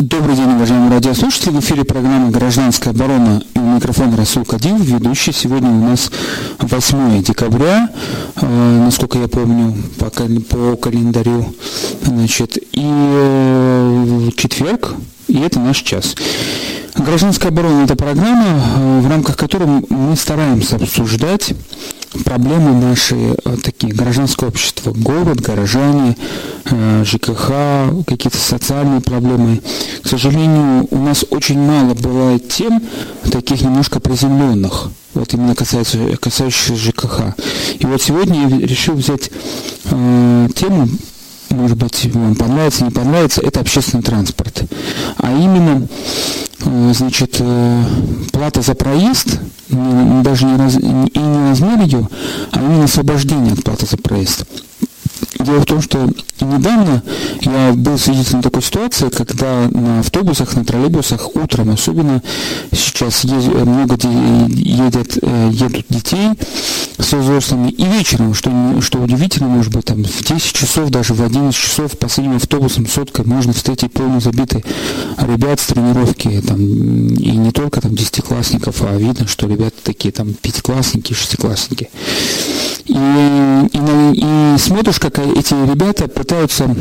Добрый день, уважаемые радиослушатели. В эфире программа «Гражданская оборона» и у микрофона Расул Кадилов, ведущий. Сегодня у нас 8 декабря, э, насколько я помню, по, по календарю. Значит, и э, четверг, и это наш час. Гражданская оборона – это программа, э, в рамках которой мы стараемся обсуждать проблемы наши, э, такие гражданское общество, город, горожане, э, ЖКХ, какие-то социальные проблемы. К сожалению, у нас очень мало бывает тем, таких немножко приземленных, вот именно касающихся ЖКХ. И вот сегодня я решил взять э, тему, может быть, вам понравится, не понравится, это общественный транспорт. А именно, э, значит, э, плата за проезд, даже не раз, и не размер ее, а именно освобождение от платы за проезд. Дело в том, что недавно я был свидетелем такой ситуации, когда на автобусах, на троллейбусах утром, особенно сейчас ездят, много едет, э, едут детей со взрослыми, и вечером, что, что удивительно, может быть, там в 10 часов, даже в 11 часов последним автобусом соткой можно встретить полно забитые ребят с тренировки, там, и не только там десятиклассников, а видно, что ребята такие там пятиклассники, шестиклассники. И, и, и смотришь, как эти ребята пытаются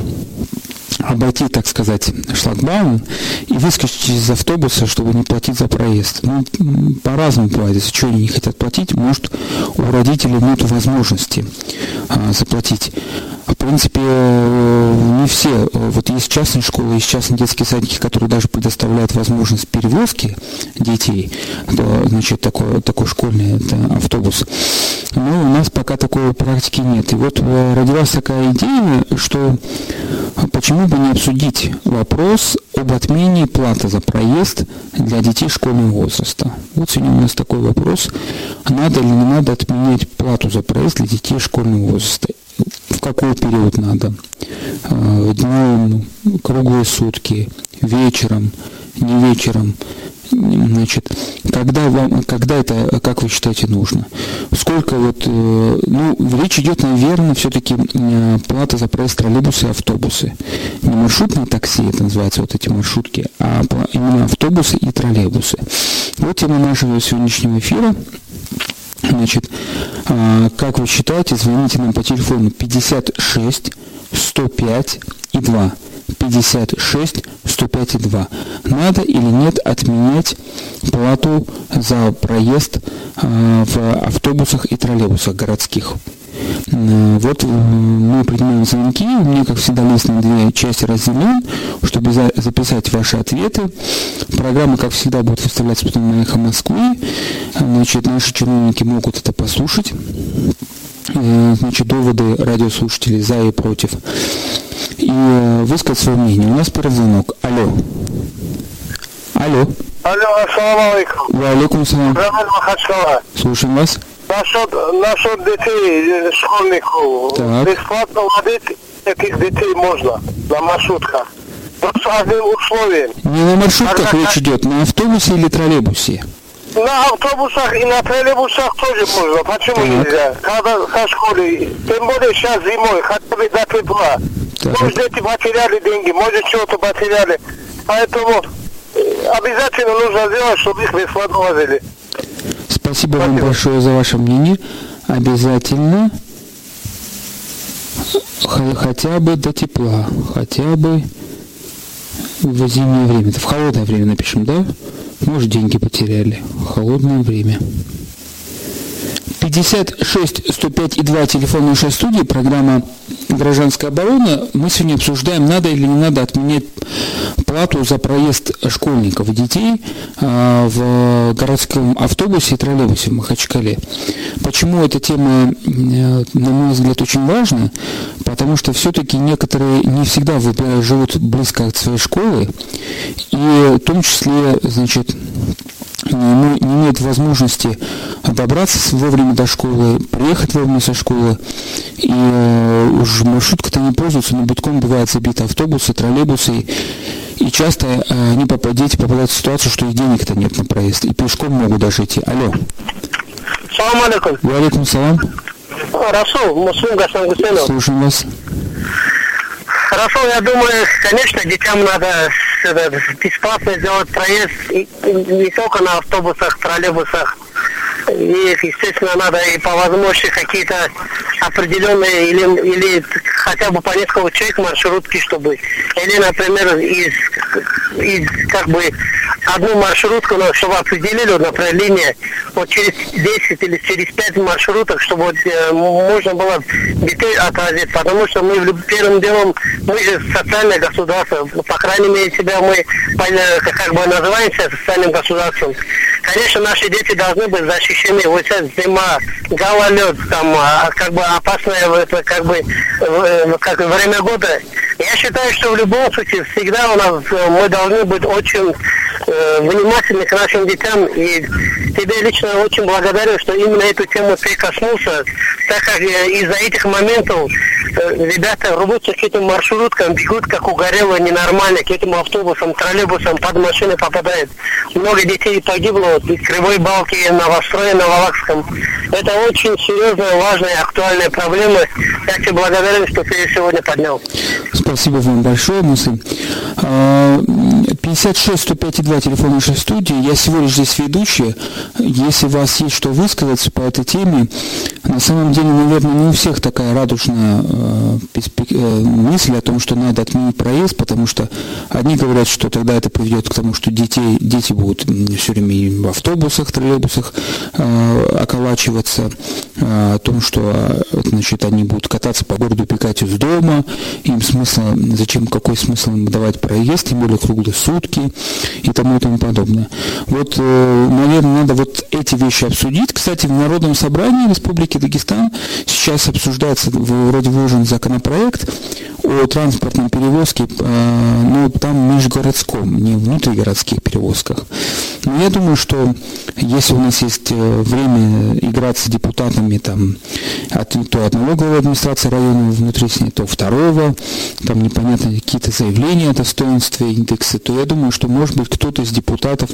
обойти, так сказать, шлагбаум и выскочить из автобуса, чтобы не платить за проезд. Ну, по-разному бывает. Если что они не хотят платить, может, у родителей нет возможности а, заплатить. В принципе, не все. Вот есть частные школы, есть частные детские садики, которые даже предоставляют возможность перевозки детей. То, значит, такой, такой школьный это автобус. Но у нас пока такой практики нет. И вот э, родилась такая идея, что почему бы не обсудить вопрос об отмене платы за проезд для детей школьного возраста. Вот сегодня у нас такой вопрос. Надо или не надо отменять плату за проезд для детей школьного возраста? В какой период надо? Э, Днем, круглые сутки, вечером, не вечером – Значит, когда, вам, когда это, как вы считаете, нужно? Сколько вот, э, ну, речь идет, наверное, все-таки плата за проезд троллейбусы и автобусы. Не маршрутные такси, это называется, вот эти маршрутки, а именно автобусы и троллейбусы. Вот тема нашего сегодняшнего эфира. Значит, э, как вы считаете, звоните нам по телефону 56 105 и 2. 56 105,2. Надо или нет отменять плату за проезд э, в автобусах и троллейбусах городских? Э, вот мы принимаем звонки, у меня, как всегда, лист на две части разделен, чтобы записать ваши ответы. Программа, как всегда, будет выставляться потом на «Эхо Москвы». Значит, наши чиновники могут это послушать. Э, значит, доводы радиослушателей за и против и э, высказать свое мнение. У нас первый звонок. Алло. Алло. Алло, ассаламу алейкум. Ва алейкум салам. Махачкала. Слушаем вас. Насчет, насчет детей, э, школьников, Так. бесплатно водить этих детей можно на маршрутках. С одним условием. Не на маршрутках Ага. речь идет, на автобусе или троллейбусе? На автобусах и на троллейбусах тоже можно. Почему Так. нельзя? Когда со школы, тем более сейчас зимой, хотя бы до тепла. Так. Может, дети потеряли деньги, может, что-то потеряли. Поэтому э, обязательно нужно сделать, чтобы их бесплатно возили. Спасибо вам Спасибо. большое за ваше мнение. Обязательно хотя бы до тепла, хотя бы в зимнее время. В холодное время напишем, да? Может, деньги потеряли. Холодное время. 56 105 и 2 телефон нашей студии, программа «Гражданская оборона». Мы сегодня обсуждаем, надо или не надо отменять плату за проезд школьников и детей а, в городском автобусе и троллейбусе в Махачкале. Почему эта тема, э, на мой взгляд, очень важна? Потому что все-таки некоторые не всегда живут близко от своей школы, и в том числе, значит, не, име- не имеют возможности добраться вовремя до школы, приехать вовремя со школы, и э, уж маршрутка-то не пользуются, но битком бывают забиты автобусы, троллейбусы, и, часто э, они попа- дети попадают в ситуацию, что и денег-то нет на проезд, и пешком могут даже идти. Алло, Салам алейкум. валикум салам, Расул, Муслим Гасан Гусейнов. слушаем вас. Хорошо, я думаю, конечно, детям надо бесплатно сделать проезд не только на автобусах, троллейбусах, и, естественно, надо и по возможности какие-то определенные или, или хотя бы по несколько человек маршрутки, чтобы, или, например, из, из как бы одну маршрутку, ну, чтобы определили, например, линия вот через 10 или через 5 маршруток, чтобы вот, э, можно было детей отразить, потому что мы первым делом, мы же социальное государство, по крайней мере, себя мы как бы называемся социальным государством. Конечно, наши дети должны быть защищены. Вот сейчас зима, гололед, там, а, как бы опасное это, как бы, как время года. Я считаю, что в любом случае всегда у нас э, мы должны быть очень э, внимательны к нашим детям. И тебе лично очень благодарен, что именно эту тему ты коснулся, так как э, из-за этих моментов э, ребята рвутся к этим маршруткам, бегут как угорело, ненормально, к этим автобусам, троллейбусам, под машины попадает. Много детей погибло вот, из Кривой Балки, Новострое, Новолакском. Это очень серьезная, важная, актуальная проблема. Я тебе благодарен, что ты ее сегодня поднял. Спасибо вам большое, Мусы. 56 105 2 телефон нашей студии. Я всего лишь здесь ведущий. Если у вас есть что высказать по этой теме, на самом деле, наверное, не у всех такая радужная э, э, мысль о том, что надо отменить проезд, потому что одни говорят, что тогда это приведет к тому, что детей, дети будут все время в автобусах, троллейбусах э, околачиваться, э, о том, что значит, они будут кататься по городу, пекать из дома, им смысл, зачем, какой смысл им давать проезд, тем более круглые сутки и тому и тому подобное. Вот, э, наверное, надо вот эти вещи обсудить. Кстати, в Народном собрании Республики Дагестан сейчас обсуждается, вроде выложен законопроект о транспортной перевозке, э, ну, там межгородском, не внутригородских перевозках. Но я думаю, что если у нас есть э, время играть с депутатами там, от, то одного главы администрации района внутри то второго, там непонятно какие-то заявления о достоинстве индекса, то я думаю, что может быть кто-то из депутатов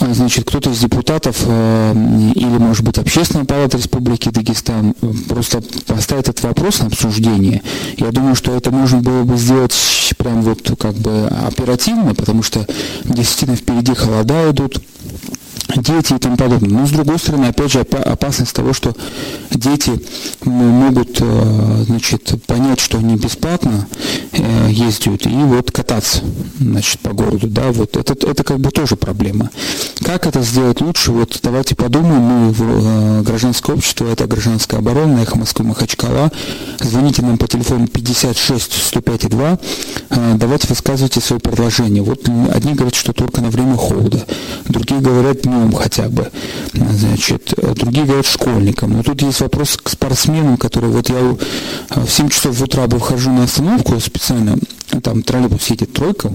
а, значит, кто-то из депутатов э, или, может быть, Общественная палата Республики Дагестан э, просто поставит этот вопрос на обсуждение. Я думаю, что это можно было бы сделать прям вот как бы оперативно, потому что действительно впереди холода идут, дети и тому подобное. Но с другой стороны, опять же, опасность того, что дети могут э, значит, понять, что они бесплатно э, ездят и вот кататься значит, по городу. Да, вот это, это как бы тоже проблема. Как это сделать лучше? Вот давайте подумаем. Мы в э, гражданское общество, это гражданская оборона, эхо Москвы, Махачкала. Звоните нам по телефону 56 105 2. Давайте высказывайте свои предложения. Вот одни говорят, что только на время холода, другие говорят днем хотя бы, значит, другие говорят школьникам. Но тут есть вопрос к спортсменам, которые вот я в 7 часов утра выхожу на остановку специально, там троллейбус едет тройка,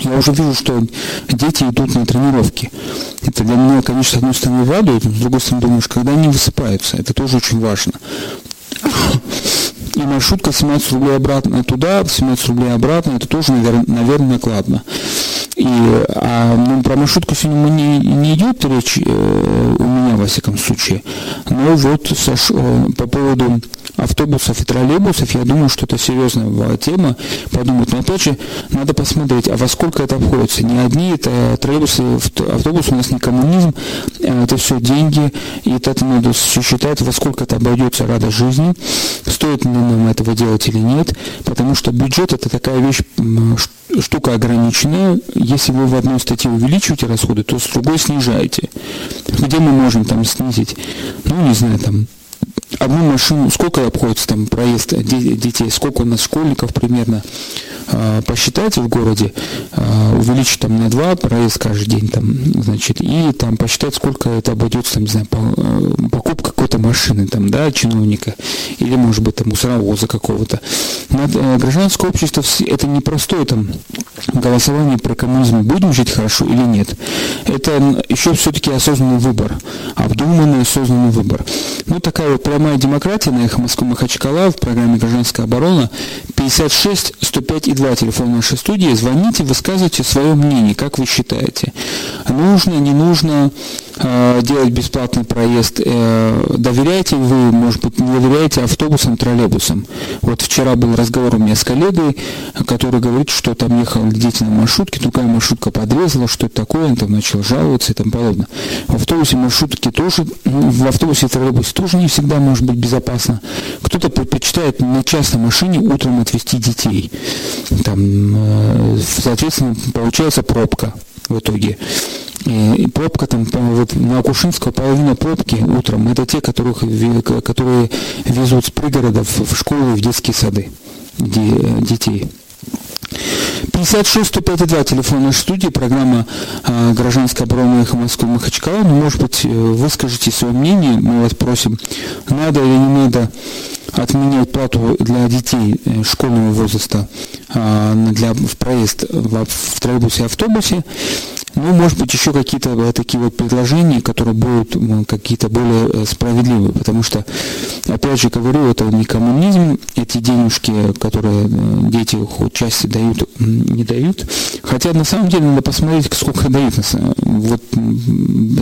я уже вижу, что дети идут на тренировки. Это для меня, конечно, с одной стороны радует, но с другой стороны думаешь, когда они высыпаются, это тоже очень важно. И маршрутка 17 рублей обратно туда, 17 рублей обратно, это тоже, наверное, накладно. И а, ну, про маршрутку сегодня не, не идет речь э, у меня, во всяком случае. Но вот Саш, э, по поводу автобусов и троллейбусов, я думаю, что это серьезная тема, подумать. Но опять же, надо посмотреть, а во сколько это обходится. Не одни это троллейбусы, автобус у нас не коммунизм, э, это все деньги, и это надо считать, во сколько это обойдется рада жизни, стоит ли нам этого делать или нет, потому что бюджет это такая вещь, штука ограниченная. Если вы в одной статье увеличиваете расходы, то с другой снижаете. Где мы можем там снизить? Ну, не знаю, там одну машину, сколько обходится там проезд детей, сколько у нас школьников примерно, а, посчитайте в городе, а, увеличить там на два проезд каждый день, там, значит, и там посчитать, сколько это обойдется, там, не знаю, э, покупка какой-то машины, там, да, чиновника, или, может быть, там, мусоровоза какого-то. Э, гражданское общество это не простое там голосование про коммунизм, будем жить хорошо или нет. Это еще все-таки осознанный выбор, обдуманный осознанный выбор. Ну, такая вот прямая демократия на эхо Москвы Махачкала в программе «Гражданская оборона». 56 105 и 2 телефон нашей студии. Звоните, высказывайте свое мнение, как вы считаете. Нужно, не нужно э, делать бесплатный проезд. Э, доверяете вы, может быть, не доверяете автобусам, троллейбусам. Вот вчера был разговор у меня с коллегой, который говорит, что там ехал дети на маршрутке, другая маршрутка подрезала, что это такое, он там начал жаловаться и тому подобное. В автобусе маршрутки тоже, в автобусе и троллейбусе тоже не всегда может быть безопасно. Кто-то предпочитает на частной машине утром отвезти детей. Там, э, соответственно, получается пробка в итоге. И пробка там вот на Акушинского половина пробки утром это те, которых, которые везут с пригородов в школы и в детские сады детей. 56 105 телефон нашей студии, программа э, «Гражданская оборона Эхо Москвы Махачкала». Ну, может быть, э, выскажите свое мнение, мы вас просим, надо или не надо отменять плату для детей э, школьного возраста э, для, в проезд в, в троллейбусе и автобусе. Ну, может быть, еще какие-то э, такие вот предложения, которые будут какие-то более э, справедливые, потому что, опять же говорю, это не коммунизм, эти денежки, которые э, дети хоть части дают, не дают. Хотя, на самом деле, надо посмотреть, сколько дают. Вот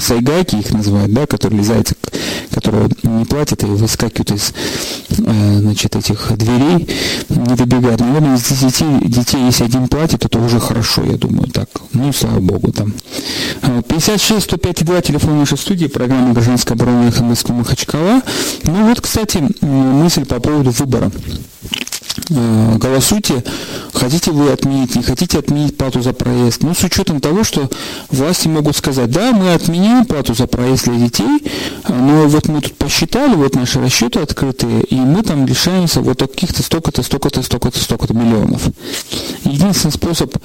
сайгайки их называют, да, которые зайцы, которые не платят и выскакивают из, значит, этих дверей, не добегают. Наверное, из 10 детей, если один платит, это уже хорошо, я думаю, так. Ну, слава богу там. 56 105 2 телефон нашей студии, программа «Гражданская оборона» Москвы Махачкала. Ну вот, кстати, мысль по поводу выбора. Э, голосуйте, хотите вы отменить, не хотите отменить плату за проезд. Ну, с учетом того, что власти могут сказать, да, мы отменяем плату за проезд для детей, но вот мы тут посчитали, вот наши расчеты открытые, и мы там лишаемся вот каких-то столько-то, столько-то, столько-то, столько-то миллионов. Единственный способ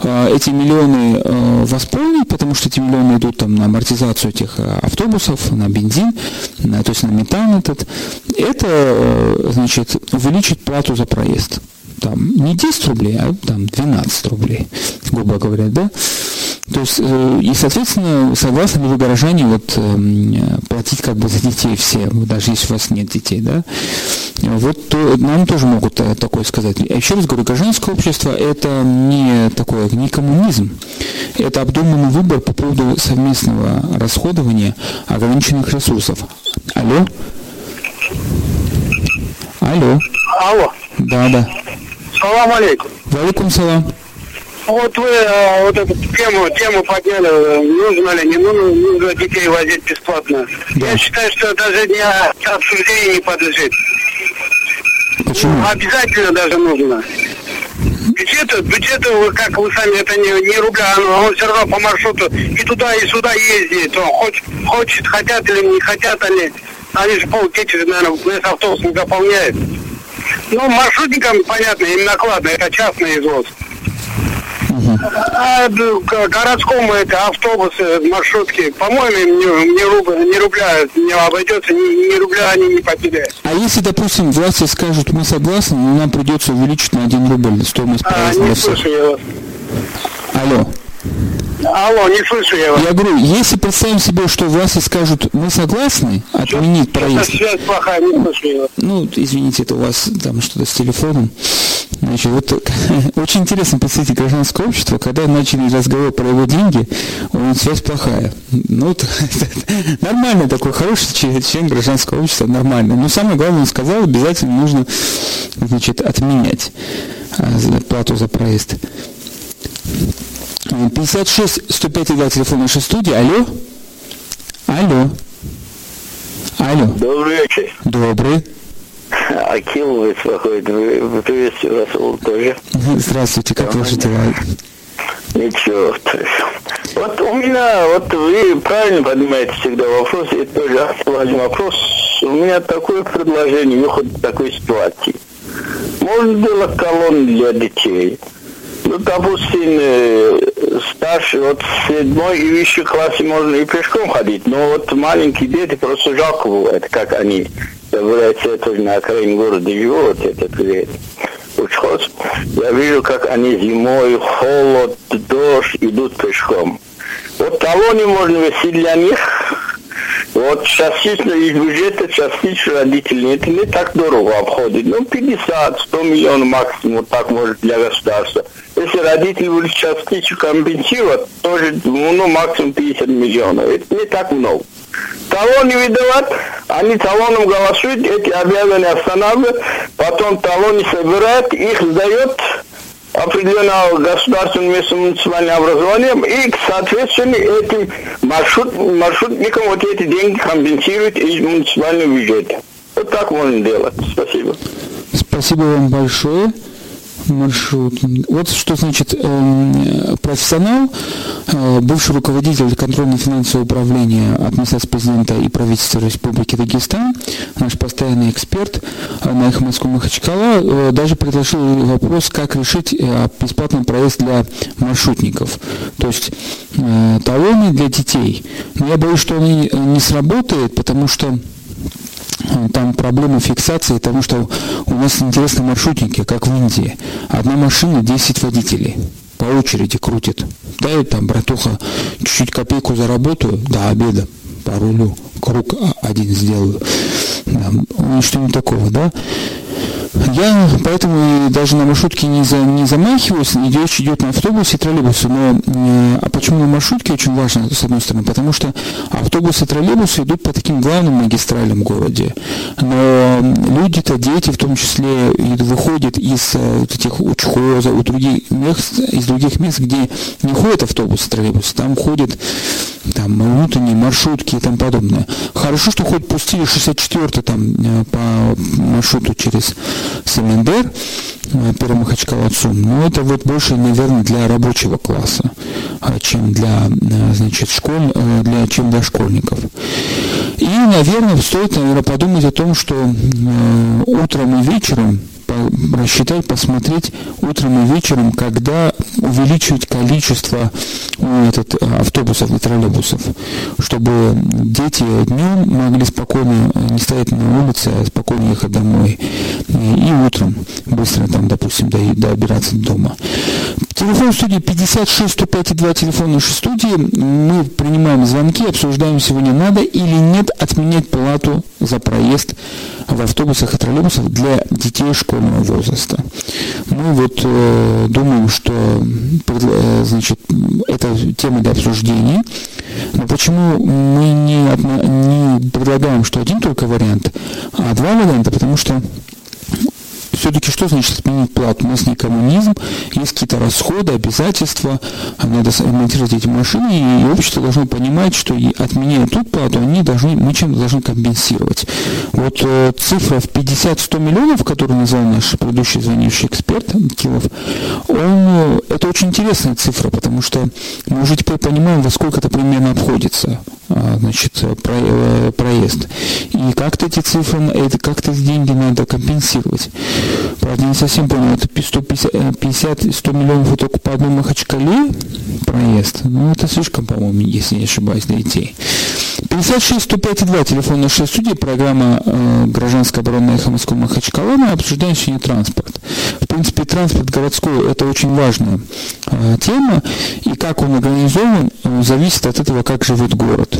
э, эти миллионы э, восполнить, потому что эти миллионы идут там на амортизацию этих автобусов, на бензин, на, то есть на метан этот, это, значит, увеличить плату за проезд. Там не 10 рублей, а там 12 рублей, грубо говоря, да? То есть, э, и, соответственно, согласны ли вы, горожане, вот, э, платить как бы за детей все, даже если у вас нет детей, да? Вот то, нам тоже могут э, такое сказать. Я еще раз говорю, гражданское общество – это не такое, не коммунизм. Это обдуманный выбор по поводу совместного расходования ограниченных ресурсов. Алло? Алло. Алло. Да, да. Салам алейкум. Валикум салам. Вот вы э, вот эту тему, тему подняли, нужно ли, не нужно, нужно детей возить бесплатно. Да. Я считаю, что даже не обсуждению не подлежит. Почему? Обязательно даже нужно. Бюджету, бюджету, как вы сами, это не, не рубля, но он все равно по маршруту и туда, и сюда ездит. Он хочет, хочет, хотят или не хотят они. Они же полтети, наверное, весь автобус не заполняет. Ну, маршрутникам, понятно, им накладно, это частный извоз. А городскому это автобусы, маршрутки, по-моему, им не, не, рубля, не рубля не обойдется, ни, ни рубля они не потеряют. А если, допустим, власти скажут, мы согласны, но нам придется увеличить на 1 рубль стоимость проезда? А, не слышу я вас. Алло. Алло, не слышу я вас. Я говорю, если представим себе, что власти скажут, мы согласны отменить проезд. Связь плохая, не слышу я вас. Ну, извините, это у вас там что-то с телефоном. Значит, вот очень интересно представить гражданское общество, когда начали разговор про его деньги, он связь плохая. Ну, вот, нормально такой, хороший член гражданского общества, нормально. Но самое главное, он сказал, обязательно нужно, значит, отменять а, плату за проезд. 56 105 2 телефон нашей студии. Алло? Алло? Алло? Добрый вечер. Добрый. Акил беспокоит. Приветствую вас тоже. Здравствуйте, как ваши дела? Ничего. Вот у меня, вот вы правильно поднимаете всегда вопрос, это тоже актуальный вопрос. У меня такое предложение, выход из такой ситуации. Можно сделать колонны для детей. Допустим, э, старший, вот в седьмой и выше классе можно и пешком ходить, но вот маленькие дети просто жалко бывает, как они являются тоже на окраине города живут, это привет. Учхоз. Я вижу, как они зимой, холод, дождь идут пешком. Вот талоны можно вести для них, Вот частично из бюджета, частично родители. Это не так дорого обходит. Ну, 50-100 миллионов максимум, вот так может для государства. Если родители будут частично компенсировать, тоже, ну, максимум 50 миллионов. Это не так много. Талон не выдавать, они талоном голосуют, эти обязаны останавливать, потом талоны собирают, их сдает определенного государственного местного муниципального образования и, соответственно, этим маршрут, маршрутникам вот эти деньги компенсируют из муниципального бюджета. Вот так можно делать. Спасибо. Спасибо вам большое маршрут. Вот что значит э, профессионал, э, бывший руководитель контрольно-финансового управления администрации президента и правительства Республики Дагестан, наш постоянный эксперт э, на их Москву Махачкала, э, даже предложил вопрос, как решить э, бесплатный проезд для маршрутников. То есть э, талоны для детей. Но я боюсь, что они не сработают, потому что там проблема фиксации, потому что у нас интересные маршрутники, как в Индии. Одна машина, 10 водителей по очереди крутит. Дай там, братуха, чуть-чуть копейку заработаю до обеда по рулю, круг один сделаю. Да, ну, что-нибудь такого, да? Я поэтому даже на маршрутке не, за, не замахиваюсь, речь идет на автобусе и троллейбусе. Но а почему на маршрутке очень важно, с одной стороны, потому что автобусы и троллейбусы идут по таким главным магистралям в городе. Но люди-то, дети в том числе, выходят из э, вот этих учхоза, у других мест, из других мест, где не ходят автобусы, троллейбусы, там ходят там, внутренние маршрутки и тому подобное. Хорошо, что хоть пустили 64 там э, по маршруту через Семендер, э, Перемахачкала-Цум, но это вот больше, наверное, для рабочего класса, а, чем для, э, значит, школ, для, чем для школьников. И, наверное, стоит, наверное, подумать о том, что утром и вечером рассчитать, посмотреть утром и вечером, когда увеличивать количество ну, этот, автобусов и троллейбусов, чтобы дети днем могли спокойно не стоять на улице, а спокойно ехать домой. И утром быстро там, допустим, добираться до дома. Телефон студии 56 105 2, телефон нашей студии. Мы принимаем звонки, обсуждаем сегодня, надо или нет отменять плату за проезд в автобусах и троллейбусах для детей школьного возраста. Мы вот э, думаем, что э, значит, это тема для обсуждения. Но почему мы не, не предлагаем, что один только вариант, а два варианта? Потому что все-таки что значит отменить плату? У нас не коммунизм, есть какие-то расходы, обязательства, надо ремонтировать эти машины, и общество должно понимать, что отменяя тут плату, они должны, мы чем должны компенсировать. Вот э, цифра в 50-100 миллионов, которую назвал наш предыдущий звонивший эксперт Килов, он, э, это очень интересная цифра, потому что мы уже теперь понимаем, во сколько это примерно обходится значит, про, э, проезд. И как-то эти цифры, это как-то эти деньги надо компенсировать. Правда, не совсем понял, это 150-100 миллионов только по одной Махачкале проезд. Ну, это слишком, по-моему, если не ошибаюсь, для детей. 56 105 2, телефон нашей студии, программа э, «Гражданская оборона эхо Москвы Махачкала». Мы обсуждаем сегодня транспорт. В принципе, транспорт городской – это очень важная э, тема, и как он организован, э, зависит от этого, как живет город.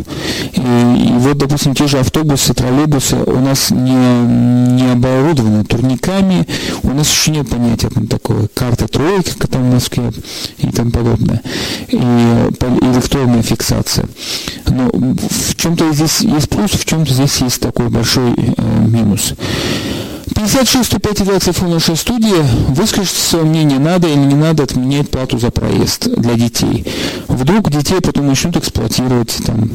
И, и вот, допустим, те же автобусы, троллейбусы у нас не, не оборудованы турниками, у нас еще нет понятия там такого карты тройки, как там в Москве и тому подобное, и электронная фиксация. Но в чем-то здесь есть плюс, в чем-то здесь есть такой большой э, минус. 56 105 2 телефон нашей студии. Выскажите свое мнение, надо или не надо отменять плату за проезд для детей. Вдруг детей потом начнут эксплуатировать там,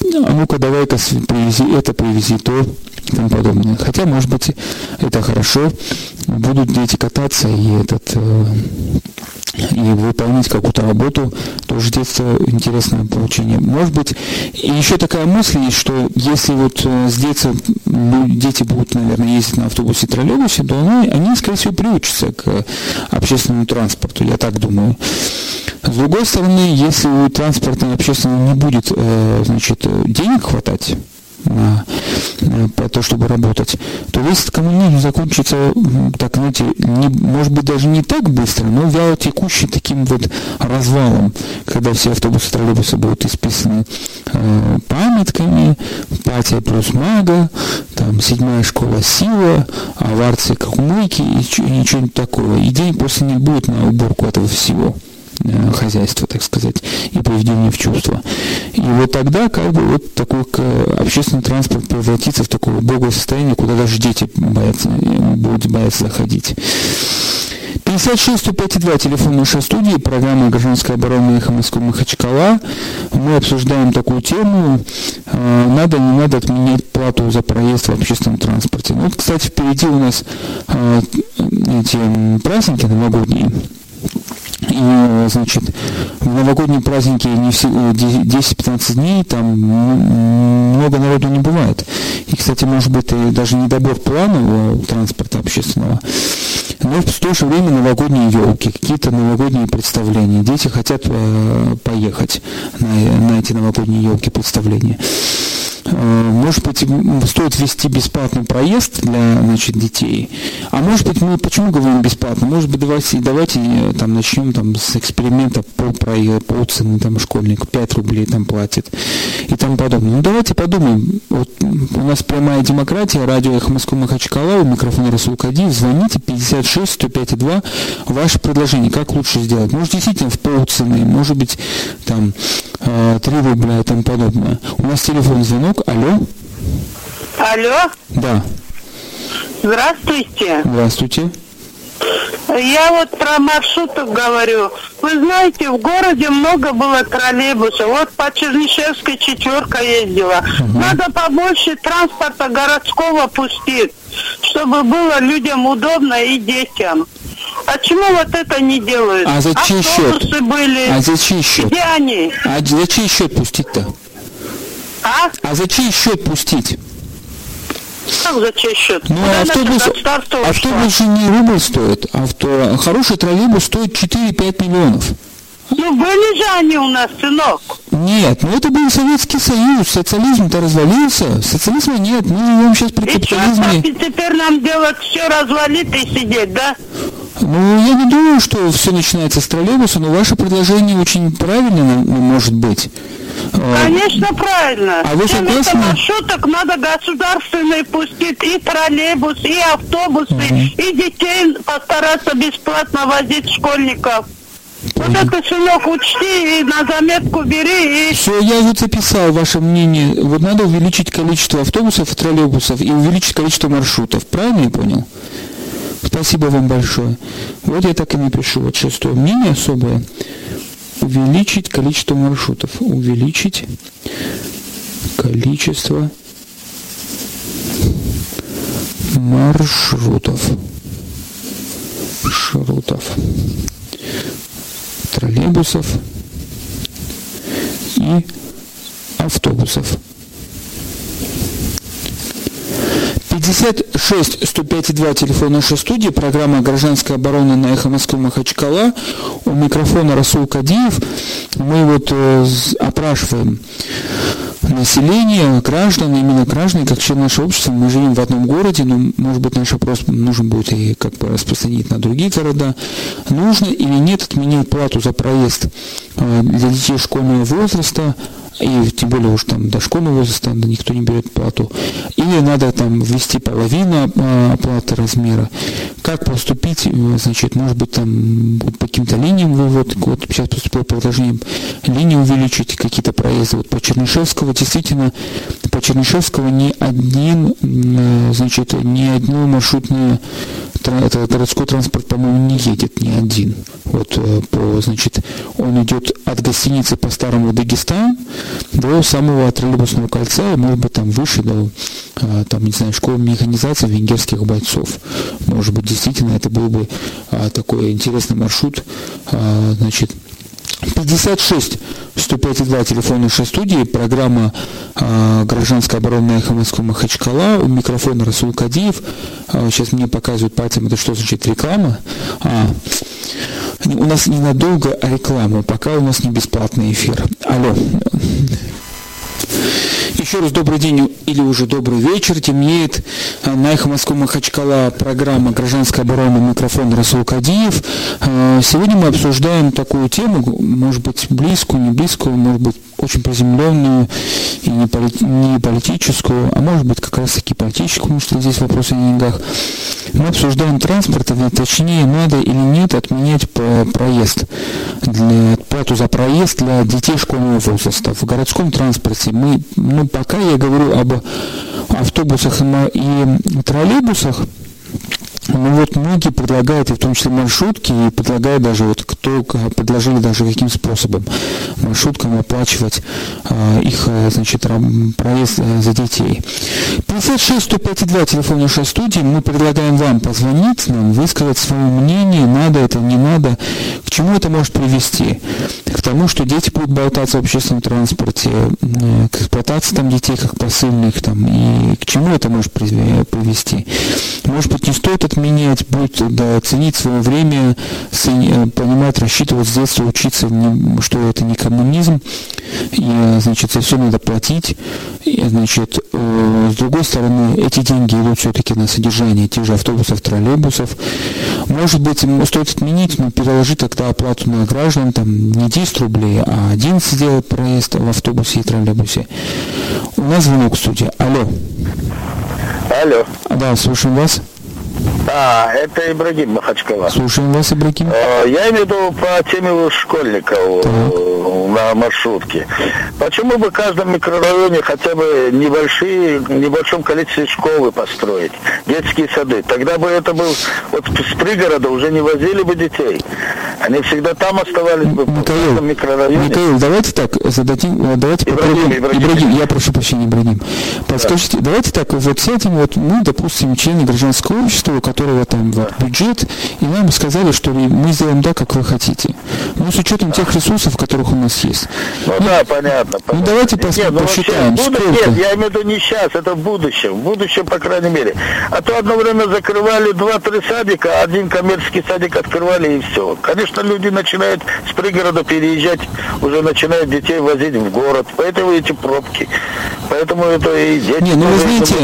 а ну-ка давай-ка привези это, привези то и тому подобное. Хотя, может быть, это хорошо. Будут дети кататься и этот э, и выполнять какую-то работу, тоже детство интересное получение. Может быть, и еще такая мысль есть, что если вот э, с детства дети будут, наверное, ездить на автобусе и троллейбусе, то они, они, скорее всего, приучатся к общественному транспорту, я так думаю. С другой стороны, если у транспорта общественного не будет, э, значит, денег хватать, на, на то, чтобы работать, то весь коммунизм закончится, так, знаете, не, может быть, даже не так быстро, но вяло текущий таким вот развалом, когда все автобусы, троллейбусы будут исписаны э, памятками, патия плюс мага, там седьмая школа сила, аварцы как умойки и, и ничего такого. И день после них будет на уборку этого всего. Э, хозяйства, так сказать, и приведение в чувство. И вот тогда как бы вот такой общественный транспорт превратится в такое убогое состояние, куда даже дети боятся, будут бояться заходить. 56 105 телефон нашей студии, программа «Гражданская оборона» Эхо Москвы Махачкала. Мы обсуждаем такую тему, э, надо, не надо отменять плату за проезд в общественном транспорте. Ну, вот, кстати, впереди у нас э, эти праздники новогодние. И, значит, в новогодние праздники не все, 10-15 дней там много народу не бывает. И, кстати, может быть, даже недобор планового транспорта общественного. Но в то же время новогодние елки, какие-то новогодние представления. Дети хотят э, поехать на, на эти новогодние елки представления. Э, может быть, стоит ввести бесплатный проезд для значит, детей. А может быть, мы почему говорим бесплатно? Может быть, давайте, давайте э, там, начнем там, с эксперимента по, по цены там, школьник 5 рублей там платит и тому подобное. Ну, давайте подумаем. Вот у нас прямая демократия, радио Эхо Москвы Махачкала, у микрофона Расул Кадиев. Звоните 56 105 2. Ваше предложение, как лучше сделать? Может, действительно в полцены, может быть, там 3 э, рубля и тому подобное. У нас телефон звонок. Алло. Алло. Да. Здравствуйте. Здравствуйте. Я вот про маршрутов говорю. Вы знаете, в городе много было троллейбусов. Вот по Чернышевской четверка ездила. Угу. Надо побольше транспорта городского пустить, чтобы было людям удобно и детям. А чему вот это не делают? А за чей Автобусы счет? были. А за чей счет? Где они? А за чей счет пустить-то? А? А за чей счет пустить? Как за чей счет? Ну, Куда автобус, автобус же не рубль стоит. Авто, хороший троллейбус стоит 4-5 миллионов. Ну, были же они у нас, сынок. Нет, ну это был Советский Союз, социализм-то развалился, социализма нет, мы живем сейчас при капитализме. И теперь нам делать все развалить и сидеть, да? Ну, я не думаю, что все начинается с троллейбуса, но ваше предложение очень правильно может быть. А, Конечно, правильно. А вы согласны? маршруток надо государственные пустить, и троллейбус, и автобусы, угу. и детей постараться бесплатно возить школьников. Вот это, сынок, учти и на заметку бери. И... Все, я вот записал ваше мнение. Вот надо увеличить количество автобусов и троллейбусов и увеличить количество маршрутов. Правильно я понял? Спасибо вам большое. Вот я так и напишу. Вот шестое мнение особое. Увеличить количество маршрутов. Увеличить количество маршрутов. Маршрутов троллейбусов и автобусов. 56 105 2 телефон нашей студии, программа «Гражданская оборона» на «Эхо Москвы» Махачкала. У микрофона Расул Кадиев. Мы вот э, опрашиваем население, граждан, именно граждан, как член нашего общества, мы живем в одном городе, но, может быть, наш опрос нужен будет и как бы распространить на другие города. Нужно или нет отменить плату за проезд э, для детей школьного возраста, и тем более уж там до школьного возраста никто не берет плату. Или надо там ввести половину а, оплаты размера. Как поступить, э, значит, может быть там по каким-то линиям вывод, вот сейчас поступило предложение линии увеличить, какие-то проезды. Вот по Чернышевского действительно по Чернышевского ни один, э, значит, ни одно маршрутное это городской транспорт, по-моему, не едет ни один. Вот э, по, значит, он идет от гостиницы по старому Дагестан до самого троллейбусного кольца, и, может быть, там выше до, э, там, не знаю, школы механизации венгерских бойцов. Может быть, действительно, это был бы а, такой интересный маршрут, а, значит, 56 105,2 телефон нашей студии, программа э, «Гражданская оборона эхо Москвы Махачкала», у микрофона Расул Кадиев. Э, сейчас мне показывают пальцем, это что значит реклама. А, у нас ненадолго реклама, пока у нас не бесплатный эфир. Алло. Еще раз добрый день или уже добрый вечер. Темнеет на эхо Москвы Махачкала программа «Гражданская оборона». Микрофон Расул Кадиев. Э, сегодня мы обсуждаем такую тему, может быть, близкую, не близкую, может быть, очень приземленную и не, полит, не политическую, а может быть, как раз таки политическую, потому что здесь вопрос о деньгах. Мы обсуждаем транспорт, а точнее, надо или нет отменять проезд, для, плату за проезд для детей школьного возраста. В городском транспорте мы, ну, пока я говорю об автобусах и троллейбусах, ну вот многие предлагают, и в том числе маршрутки, и предлагают даже, вот кто предложили даже каким способом маршруткам оплачивать э, их, э, значит, проезд э, за детей. 56 105 2, телефон нашей студии, мы предлагаем вам позвонить нам, высказать свое мнение, надо это, не надо, к чему это может привести? К тому, что дети будут болтаться в общественном транспорте, э, к эксплуатации там детей как посыльных, там, и к чему это может привести? Может быть, не стоит это менять, будет да, ценить свое время, э, понимать, рассчитывать с детства, учиться, что это не коммунизм, и, значит, за все надо платить. И, значит, э, с другой стороны, эти деньги идут все-таки на содержание тех же автобусов, троллейбусов. Может быть, стоит отменить, но переложить тогда оплату на граждан, там, не 10 рублей, а 11 сделать проезд в автобусе и троллейбусе. У нас звонок в студии. Алло. Алло. Да, слушаем вас. А, это Ибрагим Махачкала. Слушаем вас, Ибрагим. Э, я имею в виду по теме школьников так. на маршрутке. Почему бы в каждом микрорайоне хотя бы небольшие, небольшом количестве школы построить, детские сады? Тогда бы это был, вот с пригорода уже не возили бы детей. Они всегда там оставались бы, Михаил, в микрорайоне. Михаил, давайте так, зададим, э, давайте Ибрагим, попробуем. Ибрагим. Ибрагим, я прошу прощения, Ибрагим. Подскажите, да. давайте так, вот с этим вот мы, допустим, члены гражданского общества, у которого там вот бюджет, и нам сказали, что мы сделаем так, как вы хотите. Но с учетом тех ресурсов, которых у нас есть. Ну, ну да, понятно. Ну давайте пос, нет, ну, посчитаем, вообще, сколько. Нет, я имею в виду не сейчас, это в будущем. В будущем, по крайней мере. А то одно время закрывали два-три садика, один коммерческий садик открывали и все. Конечно, люди начинают с пригорода переезжать, уже начинают детей возить в город. Поэтому эти пробки. Поэтому это и дети. Не, ну вы знаете,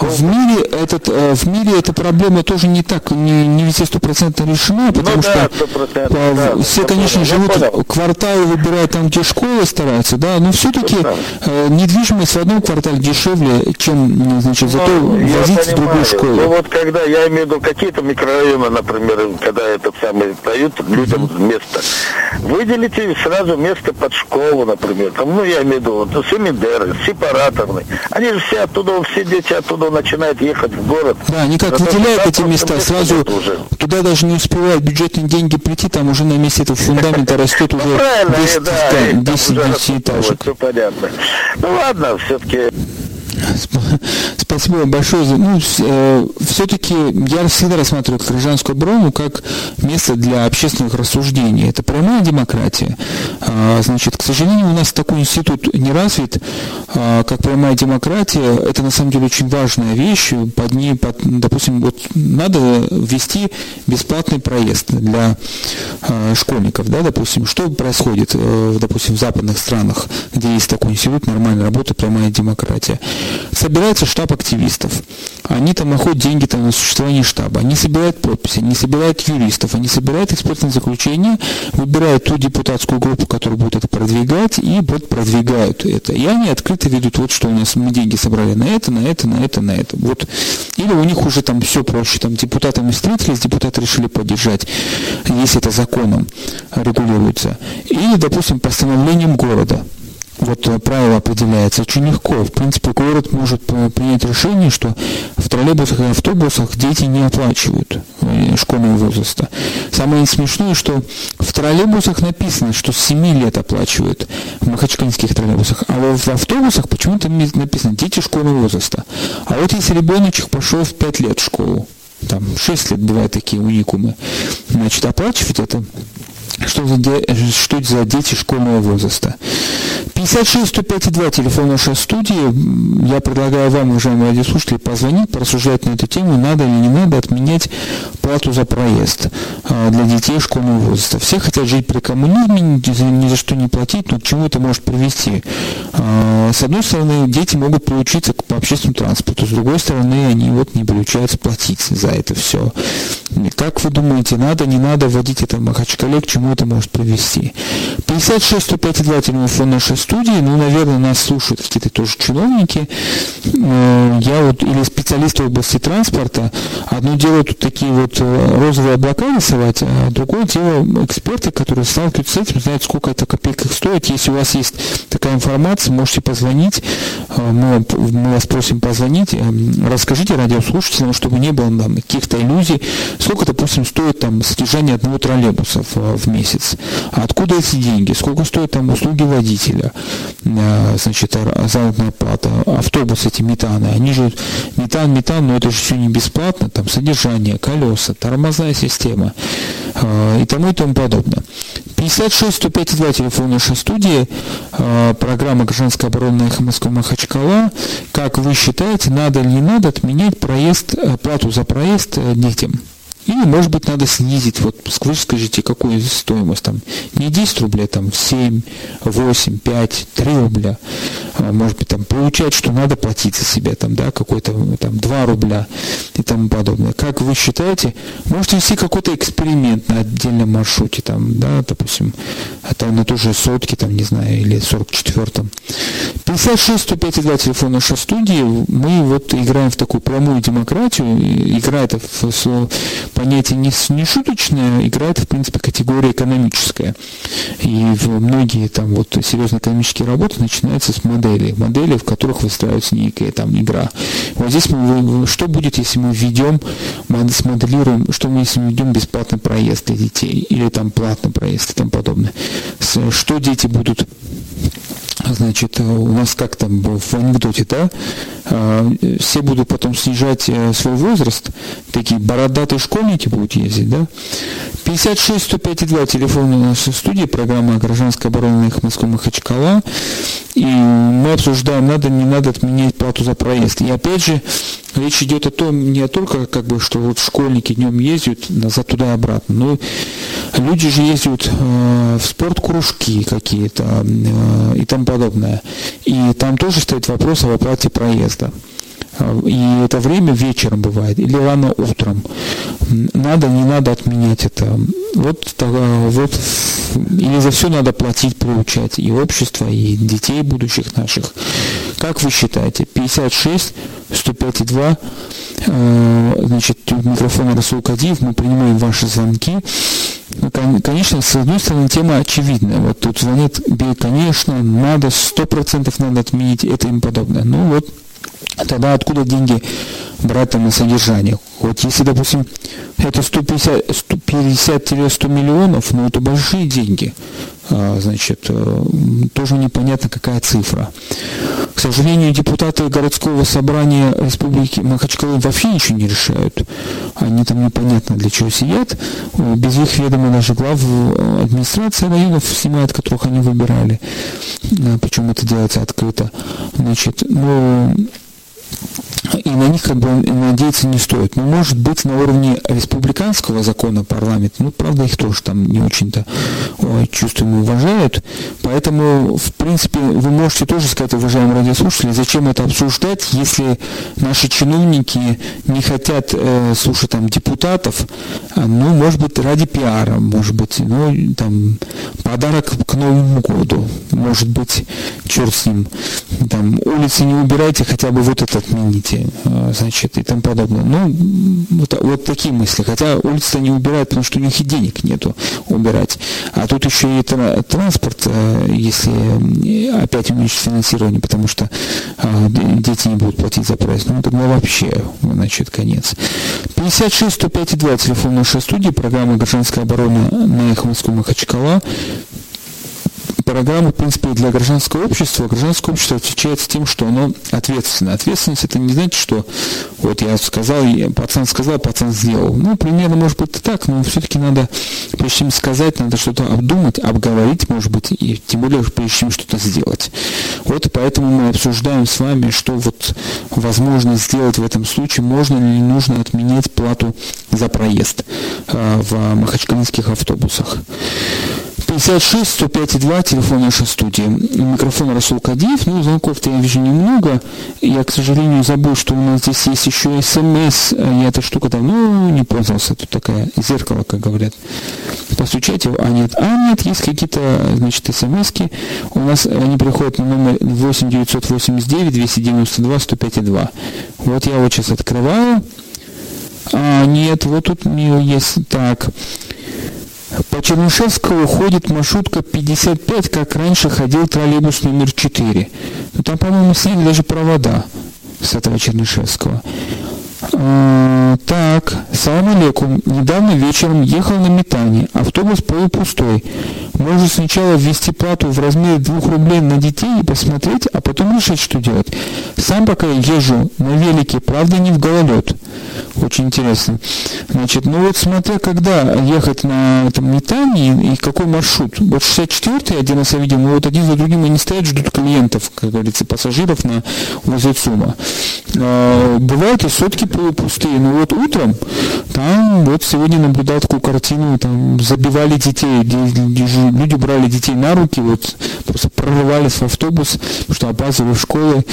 в мире, этот, э, в мире эта проблема тоже не так, не, не везде стопроцентно решена, потому ну, да, что по, да, все, конечно, живут, кварталы выбирают там, где школы стараются, да, но все-таки э, недвижимость в одном квартале дешевле, чем, значит, зато ну, возить в другую школу. Ну вот когда, я имею в виду какие-то микрорайоны, например, когда это самое дают людям mm-hmm. место, выделите сразу место под школу, например, там, ну я имею в виду, вот, семидеры, сепараторные, они же все оттуда, все дети оттуда начинают ехать в город. Да, они как выделяют эти места, сразу туда даже не успевают бюджетные деньги прийти, там уже на месте этого фундамента растет уже 10, 10 этажек. Все понятно. Ну ладно, все-таки Спасибо большое. Ну, э, все-таки я всегда рассматриваю гражданскую оборону как место для общественных рассуждений. Это прямая демократия. А, значит, к сожалению, у нас такой институт не развит, а, как прямая демократия. Это на самом деле очень важная вещь. Под ней, под, допустим, вот надо ввести бесплатный проезд для а, школьников, да, допустим. Что происходит, э, допустим, в западных странах, где есть такой институт, нормальная работа, прямая демократия? собирается штаб активистов. Они там находят деньги там, на существование штаба. Они собирают подписи, они собирают юристов, они собирают экспертные заключения, выбирают ту депутатскую группу, которая будет это продвигать, и вот продвигают это. И они открыто ведут, вот что у нас мы деньги собрали на это, на это, на это, на это. Вот. Или у них уже там все проще, там депутатами встретились, депутаты решили поддержать, если это законом регулируется. Или, допустим, постановлением города вот э, правило определяется очень легко. В принципе, город может принять решение, что в троллейбусах и автобусах дети не оплачивают э, школьного возраста. Самое смешное, что в троллейбусах написано, что с 7 лет оплачивают в махачкалинских троллейбусах, а в автобусах почему-то написано дети школьного возраста. А вот если ребеночек пошел в 5 лет в школу, там 6 лет бывают такие уникумы, значит, оплачивать это что за, что за дети школьного возраста? 56 105 2, телефон нашей студии. Я предлагаю вам, уважаемые радиослушатели, позвонить, порассуждать на эту тему, надо или не надо отменять плату за проезд а, для детей школьного возраста. Все хотят жить при коммунизме, ни за что не платить, но к чему это может привести? А, с одной стороны, дети могут приучиться по общественному транспорту, с другой стороны, они вот не приучаются платить за это все. Как вы думаете, надо, не надо вводить это в Махачкале, к чему это может привести? 56 105 2, телефон нашей студии, ну, наверное, нас слушают какие-то тоже чиновники, э, я вот, или специалисты в области транспорта, одно дело тут такие вот э, розовые облака рисовать, а другое дело эксперты, которые сталкиваются с этим, знают, сколько это копеек стоит. Если у вас есть такая информация, можете позвонить, э, мы, мы вас просим позвонить, расскажите радиослушателям, чтобы не было там каких-то иллюзий, сколько, допустим, стоит там содержание одного троллейбуса в, в месяц, откуда эти деньги, сколько стоит там услуги водителя, Э, значит, заработная плата, автобусы эти метаны, они же, метан, метан, но это же все не бесплатно, там содержание, колеса, тормозная система э, и тому и тому подобное. 56 105 2 телефон нашей студии, э, программа «Гражданская оборона» Эхо Москвы Махачкала. Как вы считаете, надо или не надо отменять проезд, плату за проезд детям? Или, может быть, надо снизить, вот скажите, какую стоимость там, не 10 рублей, там 7, 8, 5, 3 рубля, а, может быть, там получать, что надо платить за себя, там, да, какой-то там 2 рубля и тому подобное. Как вы считаете, можете вести какой-то эксперимент на отдельном маршруте, там, да, допустим, там на ту же сотки, там, не знаю, или 44-м. 56 105 2 телефон нашей студии, мы вот играем в такую прямую демократию, игра это в понятие не, не шуточное, играет, в принципе, категория экономическая. И многие там вот серьезные экономические работы начинаются с моделей. Модели, в которых выстраивается некая там игра. Вот здесь мы, что будет, если мы введем, смоделируем, что мы если мы введем бесплатный проезд для детей, или там платный проезд и тому подобное. Что дети будут Значит, э, у нас как там в анекдоте, да? А, все будут потом снижать э, свой возраст, такие бородатые школьники будут ездить, да? 56 105 2 телефон нашей студии, программа «Гражданская оборона» Москвы Махачкала. И мы обсуждаем, надо, не надо отменять плату за проезд. И опять же, речь идет о том, не только как бы, что вот школьники днем ездят назад туда и обратно, но люди же ездят э, в спорткружки какие-то э, и тому подобное. И там тоже стоит вопрос об оплате проезда. И это время вечером бывает, или рано утром. Надо, не надо отменять это. Вот, вот или за все надо платить, приучать и общество, и детей будущих наших. Как вы считаете? 56, 105,2, э, значит, микрофон Расул Кадиев, мы принимаем ваши звонки. Ну, конечно, с одной стороны, тема очевидная. Вот тут звонит, конечно, надо, сто процентов надо отменить это и подобное. Ну вот, тогда откуда деньги брать там на содержание? Вот если, допустим, это 150-100 миллионов, ну это большие деньги. А, значит, э, тоже непонятно, какая цифра. К сожалению, депутаты городского собрания Республики Махачкала вообще ничего не решают. Они там непонятно для чего сидят. Без их ведома даже глав э, администрации районов снимает, которых они выбирали. Причем это делается открыто. Значит, ну, и на них как бы надеяться не стоит. Но может быть на уровне республиканского закона парламента, ну, правда, их тоже там не очень-то чувствуем и уважают, поэтому, в принципе, вы можете тоже сказать, уважаемые радиослушатели, зачем это обсуждать, если наши чиновники не хотят э, слушать там депутатов, а, ну, может быть, ради пиара, может быть, ну, там, подарок к Новому году, может быть, черт с ним, там, улицы не убирайте, хотя бы вот этот отмените, э, значит, и тому подобное. Ну, вот, вот такие мысли. Хотя улицы не убирают, потому что у них и денег нету убирать. А тут еще и транспорт, э, если опять уменьшить финансирование, потому что э, дети не будут платить за проезд. Ну, тогда вообще, значит, конец. 56 105 2 телефон нашей студии, программа «Гражданская оборона» на их Москву Махачкала. Программа, в принципе, для гражданского общества. Гражданское общество отличается тем, что оно ответственно. Ответственность это не значит, что вот я сказал, пацан сказал, пацан сделал. Ну, примерно, может быть, так, но все-таки надо, прежде чем сказать, надо что-то обдумать, обговорить, может быть, и тем более, прежде чем что-то сделать. Вот и поэтому мы обсуждаем с вами, что вот возможно сделать в этом случае, можно ли нужно отменять плату за проезд э, в махачкалинских автобусах. 56 105 2, телефон нашей студии. Микрофон Расул Кадиев. Ну, звонков-то я вижу немного. Я, к сожалению, забыл, что у нас здесь есть еще смс. Я эта штука давно не пользовался. Тут такая зеркало, как говорят. Постучайте, а нет. А нет, есть какие-то, значит, смс -ки. У нас они приходят на номер 8 989 292 105 2. Вот я вот сейчас открываю. А, нет, вот тут у нее есть так. По Чернышевского ходит маршрутка 55, как раньше ходил троллейбус номер 4. Но там, по-моему, сняли даже провода с этого Чернышевского. А, так, салам алейкум. Недавно вечером ехал на метание. Автобус полупустой. Может сначала ввести плату в размере 2 рублей на детей и посмотреть, а потом решить, что делать. Сам пока езжу на велике, правда не в гололед. Очень интересно. Значит, ну вот смотря когда ехать на этом метании и какой маршрут. Вот 64-й один раз я видел, но вот один за другим они стоят, ждут клиентов, как говорится, пассажиров на возле ЦУМа. А, бывают и сотки полупустые, но вот утром там вот сегодня наблюдал такую картину, там забивали детей, люди брали детей на руки, вот просто прорывались в автобус, что опаздывали в школы.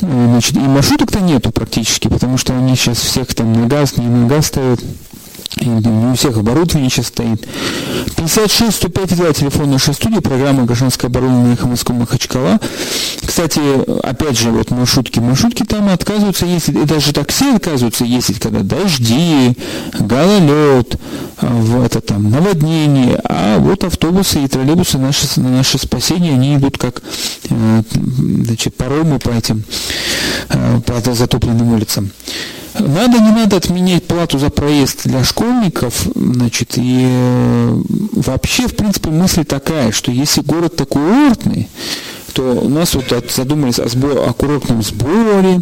Э, значит, и маршруток-то нету практически, потому что они сейчас всех там на газ, не на газ ставят. И у всех оборудование сейчас стоит. 56 105 2 телефон нашей студии, программа «Гражданское оборудование Хамовского Махачкала». Кстати, опять же, вот маршрутки. Маршрутки там отказываются ездить, и даже такси отказываются ездить, когда дожди, гололед, в это там наводнение, а вот автобусы и троллейбусы наши, на наше спасение, они идут как э, значит, паромы по этим э, по затопленным улицам. Надо, не надо отменять плату за проезд для школьников, значит, и э, вообще, в принципе, мысль такая, что если город такой уртный, то у нас вот задумались о, сбор, о курортном сборе,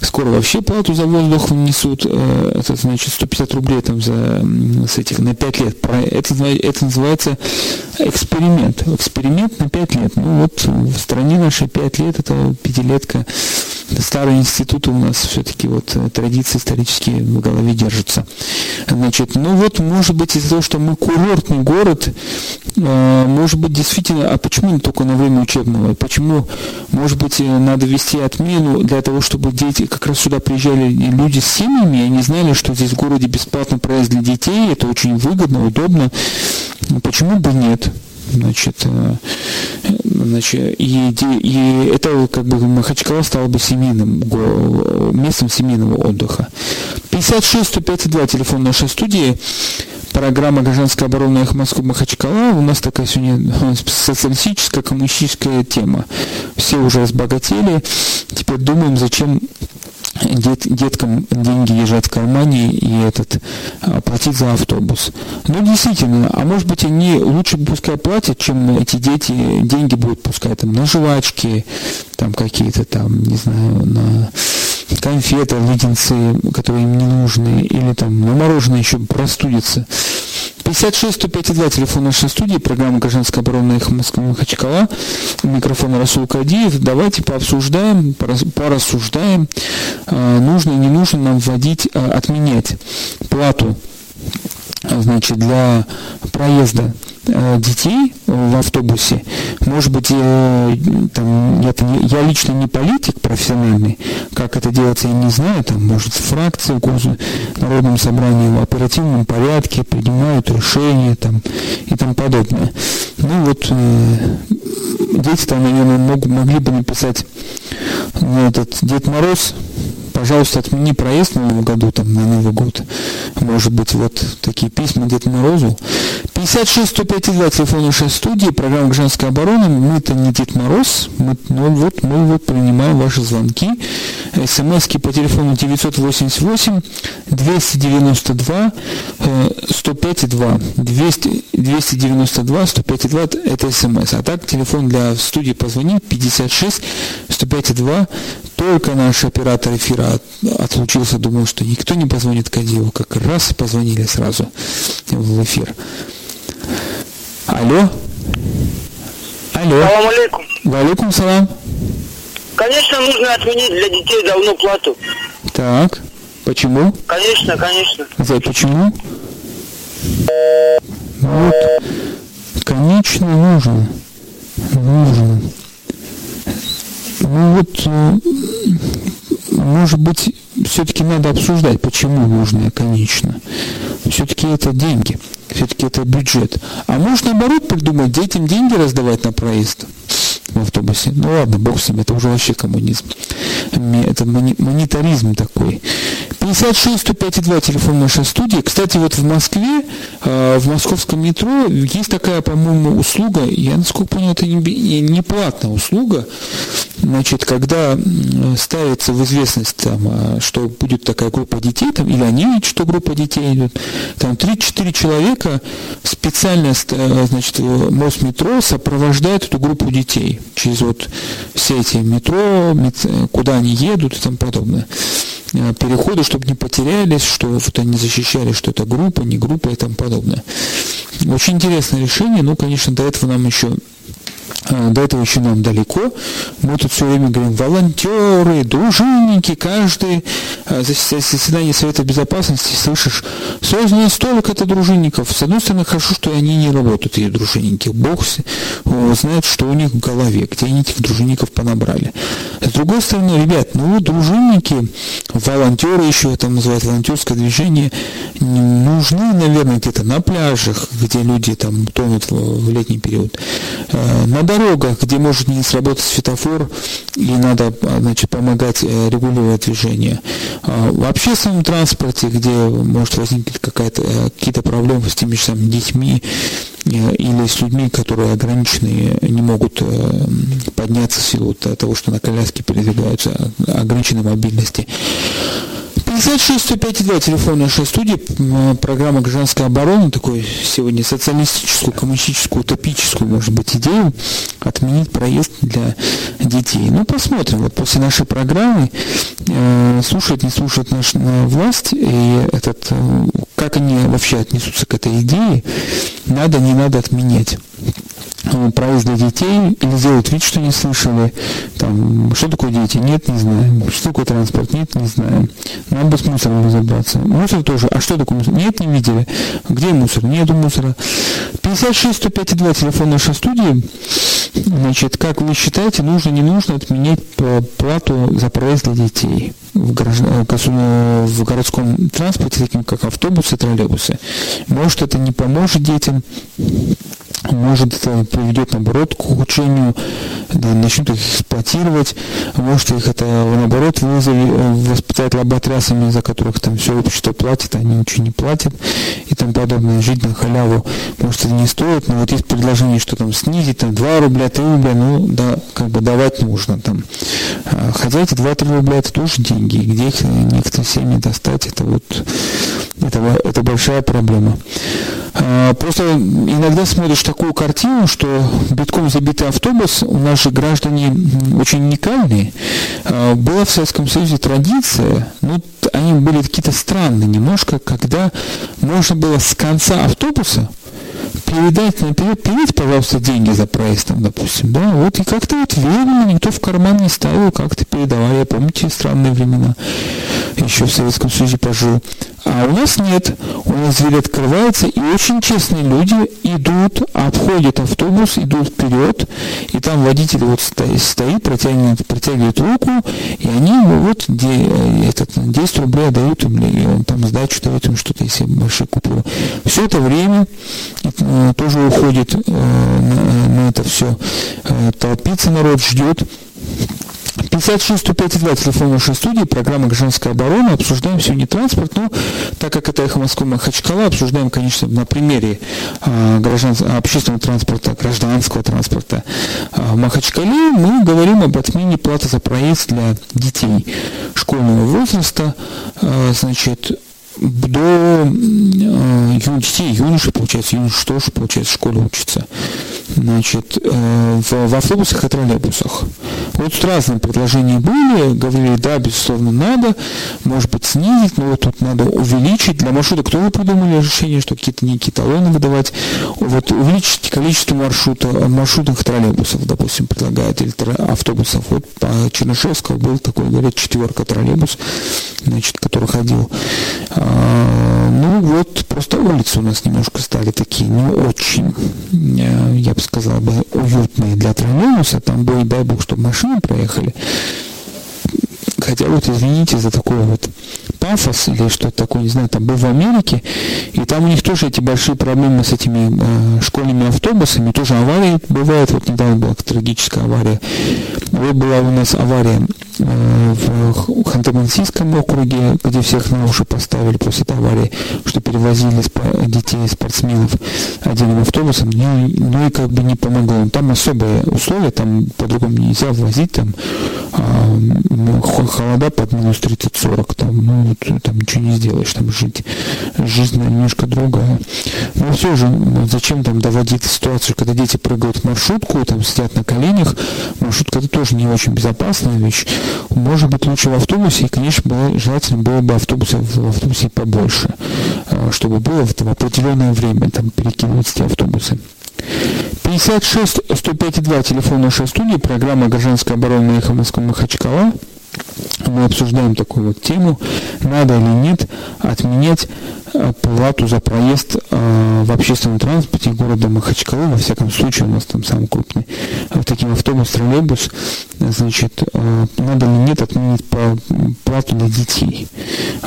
скоро вообще плату за воздух внесут, э, это значит 150 рублей там за, с этих на 5 лет. Это, это называется эксперимент. Эксперимент на 5 лет. Ну вот в стране нашей 5 лет, это пятилетка. Старые институты у нас все-таки вот э, традиции исторические в голове держатся. Значит, ну вот, может быть, из-за того, что мы курортный город, э, может быть, действительно, а почему не только на время учебного? Почему, может быть, э, надо ввести отмену для того, чтобы дети, как раз сюда приезжали люди с семьями, и они знали, что здесь в городе бесплатно проезд для детей, это очень выгодно, удобно. Почему бы нет? Значит, э, значит и, и это как бы Махачкала стало бы семейным, местом семейного отдыха. 56 105 2 телефон нашей студии программа «Гражданская оборона их Москвы Махачкала». У нас такая сегодня социалистическая, коммунистическая тема. Все уже разбогатели. Теперь думаем, зачем дет, деткам деньги лежат в кармане и этот а, платить за автобус. Ну, действительно, а может быть они лучше пускай платят, чем эти дети деньги будут пускать там на жвачки, там какие-то там, не знаю, на конфеты, леденцы, которые им не нужны, или там на мороженое еще простудится. 56 105 2 телефон нашей студии, программа «Гражданская оборона» их Москва Махачкала, микрофон Расул Кадиев. Давайте пообсуждаем, порассуждаем, а, нужно и не нужно нам вводить, а, отменять плату значит, для проезда э, детей в автобусе, может быть, э, там, я, я лично не политик профессиональный, как это делается, я не знаю, там, может, фракции в Народном собрании в оперативном порядке принимают решения там, и тому подобное. Ну вот, э, дети там, наверное, мог, могли бы написать ну, этот Дед Мороз пожалуйста, отмени проезд в Новом году, там, на Новый год. Может быть, вот такие письма Деду Морозу. 56 105 2, телефон нашей студии, программа «Женская оборона». Мы-то не Дед Мороз, мы, ну, вот, мы вот принимаем ваши звонки. СМСки по телефону 988 292 105 2. 200, 292 105 2 это СМС. А так телефон для студии позвонить 56 105 2. Только наш оператор эфира отлучился, думал, что никто не позвонит Кадилу. Как раз позвонили сразу в эфир. Алло. Алло. Салам алейкум. Валикум салам. Конечно, нужно отменить для детей давно плату. Так, почему? Конечно, конечно. За почему? Вот, конечно, нужно. Нужно. Ну вот, э, может быть, все-таки надо обсуждать, почему нужно, конечно. Все-таки это деньги, все-таки это бюджет. А может наоборот придумать, детям деньги раздавать на проезд в автобусе. Ну ладно, бог с ним, это уже вообще коммунизм. Это монетаризм такой. 56 105 2 телефон нашей студии. Кстати, вот в Москве, э, в московском метро есть такая, по-моему, услуга, я насколько понял, это не, платная услуга, значит, когда ставится в известность, там, а, что будет такая группа детей, там, или они видят, что группа детей идет, там 3-4 человека специально, э, значит, Мосметро сопровождает эту группу детей через вот все эти метро, куда они едут и тому подобное. Э, переходы, чтобы не потерялись, что вот они защищали, что это группа, не группа и тому подобное. Очень интересное решение, но, конечно, до этого нам еще до этого еще нам далеко. Мы тут все время говорим, волонтеры, дружинники, каждый а, заседание Совета Безопасности слышишь, создано столько это дружинников. С одной стороны, хорошо, что они не работают, эти дружинники. Бог знает, что у них в голове, где они этих дружинников понабрали. С другой стороны, ребят, ну, дружинники, волонтеры еще, это называют волонтерское движение, нужны, наверное, где-то на пляжах, где люди там тонут в летний период. А, на дорогах, где может не сработать светофор, и надо значит, помогать э, регулировать движение. А, в общественном транспорте, где может возникнуть э, какие-то проблемы с теми же самыми детьми, э, или с людьми, которые ограничены, не могут подняться в силу того, что на коляске передвигаются, ограниченной мобильности. 56 105 2, телефон нашей студии, программа «Гражданская оборона», такой сегодня социалистическую, коммунистическую, утопическую, может быть, идею отменить проезд для детей. Ну, посмотрим, вот после нашей программы э, слушать, не слушать нашу власть, и этот, э, как они вообще отнесутся к этой идее, надо, не надо отменять проезд для детей или делают вид, что не слышали. Там, что такое дети? Нет, не знаем. Что такое транспорт? Нет, не знаем. Надо бы с мусором разобраться. Мусор тоже. А что такое мусор? Нет, не видели. Где мусор? Нету мусора. 56 105 2 телефон нашей студии. Значит, как вы считаете, нужно, не нужно отменять плату за проезд для детей в, граждан, в городском транспорте, таким как автобусы, троллейбусы? Может, это не поможет детям? Может это приведет наоборот к ухудшению, да, начнут их эксплуатировать, может их это наоборот вызовет, воспитать лоботрясами, за которых там все общество платит, а они ничего не платят и тому подобное, жить на халяву, может это не стоит, но вот есть предложение, что там снизить, там 2 рубля, 3 рубля, ну да, как бы давать нужно там. А, хотя эти 2-3 рубля это тоже деньги, где их некоторые семьи достать, это вот это, это большая проблема. А, просто иногда смотришь такую картину, что битком забитый автобус, же граждане очень уникальные. А, была в Советском Союзе традиция, ну, они были какие-то странные немножко, когда можно было с конца автобуса передать наперед, передайте, пожалуйста, деньги за проезд, там, допустим, да, вот и как-то вот верно, никто в карман не ставил, как-то передавали, помните, странные времена, еще в Советском Союзе пожил. А у нас нет. У нас дверь открывается, и очень честные люди идут, обходят автобус, идут вперед, и там водитель вот стоит, протягивает, протягивает руку, и они вот де, этот, 10 рублей дают им, и он там сдачу дает им что-то, если большие купюры. Все это время э, тоже уходит э, на, на это все. Э, толпится народ, ждет. 56 105 телефон нашей студии, программа «Гражданская оборона». Обсуждаем сегодня транспорт, но так как это «Эхо Москвы» Махачкала, обсуждаем, конечно, на примере э, граждан, общественного транспорта, гражданского транспорта э, в Махачкале. Мы говорим об отмене платы за проезд для детей школьного возраста. Э, значит, до э, детей, юношей, получается, юноши тоже, получается, в школе учатся. Значит, э, в, в автобусах и троллейбусах. Вот тут разные предложения были, говорили, да, безусловно, надо, может быть, снизить, но вот тут надо увеличить. Для маршрута кто вы придумали решение, что какие-то некие талоны выдавать? Вот увеличить количество маршрута, маршрутных троллейбусов, допустим, предлагают, или автобусов. Вот по Чернышевскому был такой, говорят, четверка троллейбус, значит, который ходил. Ну вот, просто улицы у нас немножко стали такие не очень, э, я бы сказал бы, уютные для троллейбуса. Там будет, дай бог, чтобы машины проехали. Хотя вот извините за такой вот пафос или что-то такое, не знаю, там был в Америке, и там у них тоже эти большие проблемы с этими э, школьными автобусами, тоже аварии бывают, вот недавно была трагическая авария. Вот была у нас авария э, в Ханты-Мансийском округе, где всех на уши поставили после этой аварии, что перевозили детей, спортсменов отдельным автобусом, ну, ну и как бы не помогло. Там особые условия, там по-другому нельзя возить, там э, холода под минус 30-40, там, ну, там ничего не сделаешь, там жить, жизнь немножко другая. Но все же, зачем там доводить ситуацию, когда дети прыгают в маршрутку, там сидят на коленях, маршрутка это тоже не очень безопасная вещь. Может быть лучше в автобусе, и, конечно, желательно было бы автобусы, в автобусе побольше, а, чтобы было в, в определенное время там перекидывать эти автобусы. 56 105 2 телефон нашей студии, программа «Гражданская оборона» Эхо Москвы Махачкала мы обсуждаем такую вот тему, надо или нет отменять э, плату за проезд э, в общественном транспорте города Махачкалы, во всяком случае у нас там самый крупный, в таким автобус, троллейбус, значит, э, надо или нет отменить плату для детей.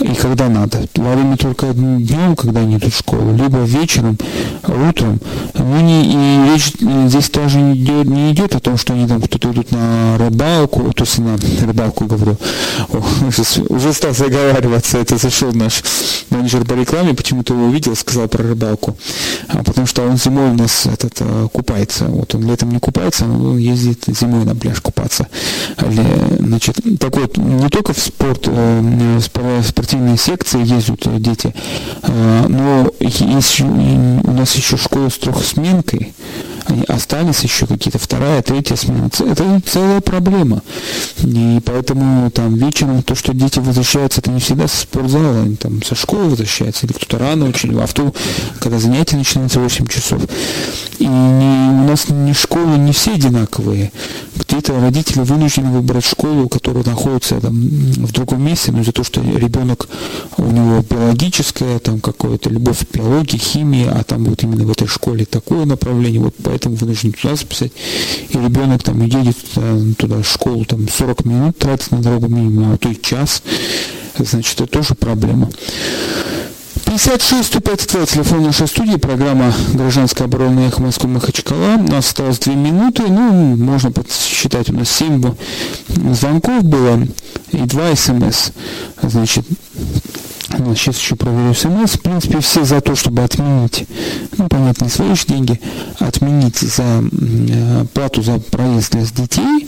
И когда надо. Во время только днем, когда они идут в школу, либо вечером, утром. Ну, не, и речь здесь тоже не идет, не идет о том, что они там кто-то идут на рыбалку, то есть на рыбалку говорю, уже стал заговариваться, это зашел наш менеджер по рекламе, почему-то его увидел, сказал про рыбалку, а потому что он зимой у нас этот, э, купается, вот он летом не купается, он ездит зимой на пляж купаться. Значит, так вот, не только в спорт, э, в спортивные секции ездят дети, э, но есть у нас еще школа с трехсменкой, остались еще какие-то вторая, третья смена. Это целая проблема. И поэтому там вечером то, что дети возвращаются, это не всегда со спортзала, они там со школы возвращаются, или кто-то рано очень, в авто, когда занятия начинаются в 8 часов. И не, у нас не школы не все одинаковые. Где-то родители вынуждены выбрать школу, которая находится там, в другом месте, но из-за того, что ребенок, у него биологическая, там какое-то любовь к биологии, химии, а там вот именно в этой школе такое направление, вот поэтому вынужден туда записать. И ребенок там едет туда в школу, там 40 минут тратит на дорогу минимум, а то и час. Значит, это тоже проблема. 56 152 телефон нашей студии, программа «Гражданская оборона Эхо Москвы Махачкала». У нас осталось 2 минуты, ну, можно подсчитать, у нас 7 звонков было и 2 смс. Значит, Сейчас еще проверю смс. В принципе, все за то, чтобы отменить, ну, понятно, не свои же деньги, отменить за э, плату за проезд для детей.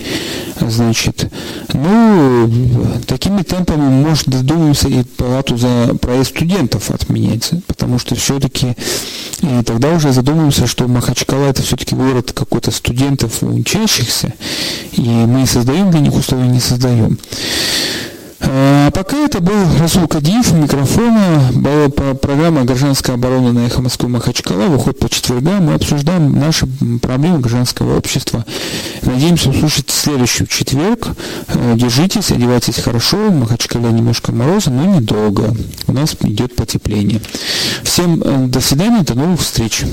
Значит, ну, такими темпами, может, додумаемся и плату за проезд студентов отменять, потому что все-таки и тогда уже задумаемся, что Махачкала это все-таки город какой-то студентов учащихся, и мы создаем для них условия, не создаем. А пока это был Расул Кадиев, микрофона, была программа «Гражданская оборона» на Эхо Москвы Махачкала, выходит по четвергам, мы обсуждаем наши проблемы гражданского общества. Надеемся услышать следующий четверг. Э, держитесь, одевайтесь хорошо, в Махачкале немножко мороза, но недолго. У нас идет потепление. Всем э, до свидания, до новых встреч.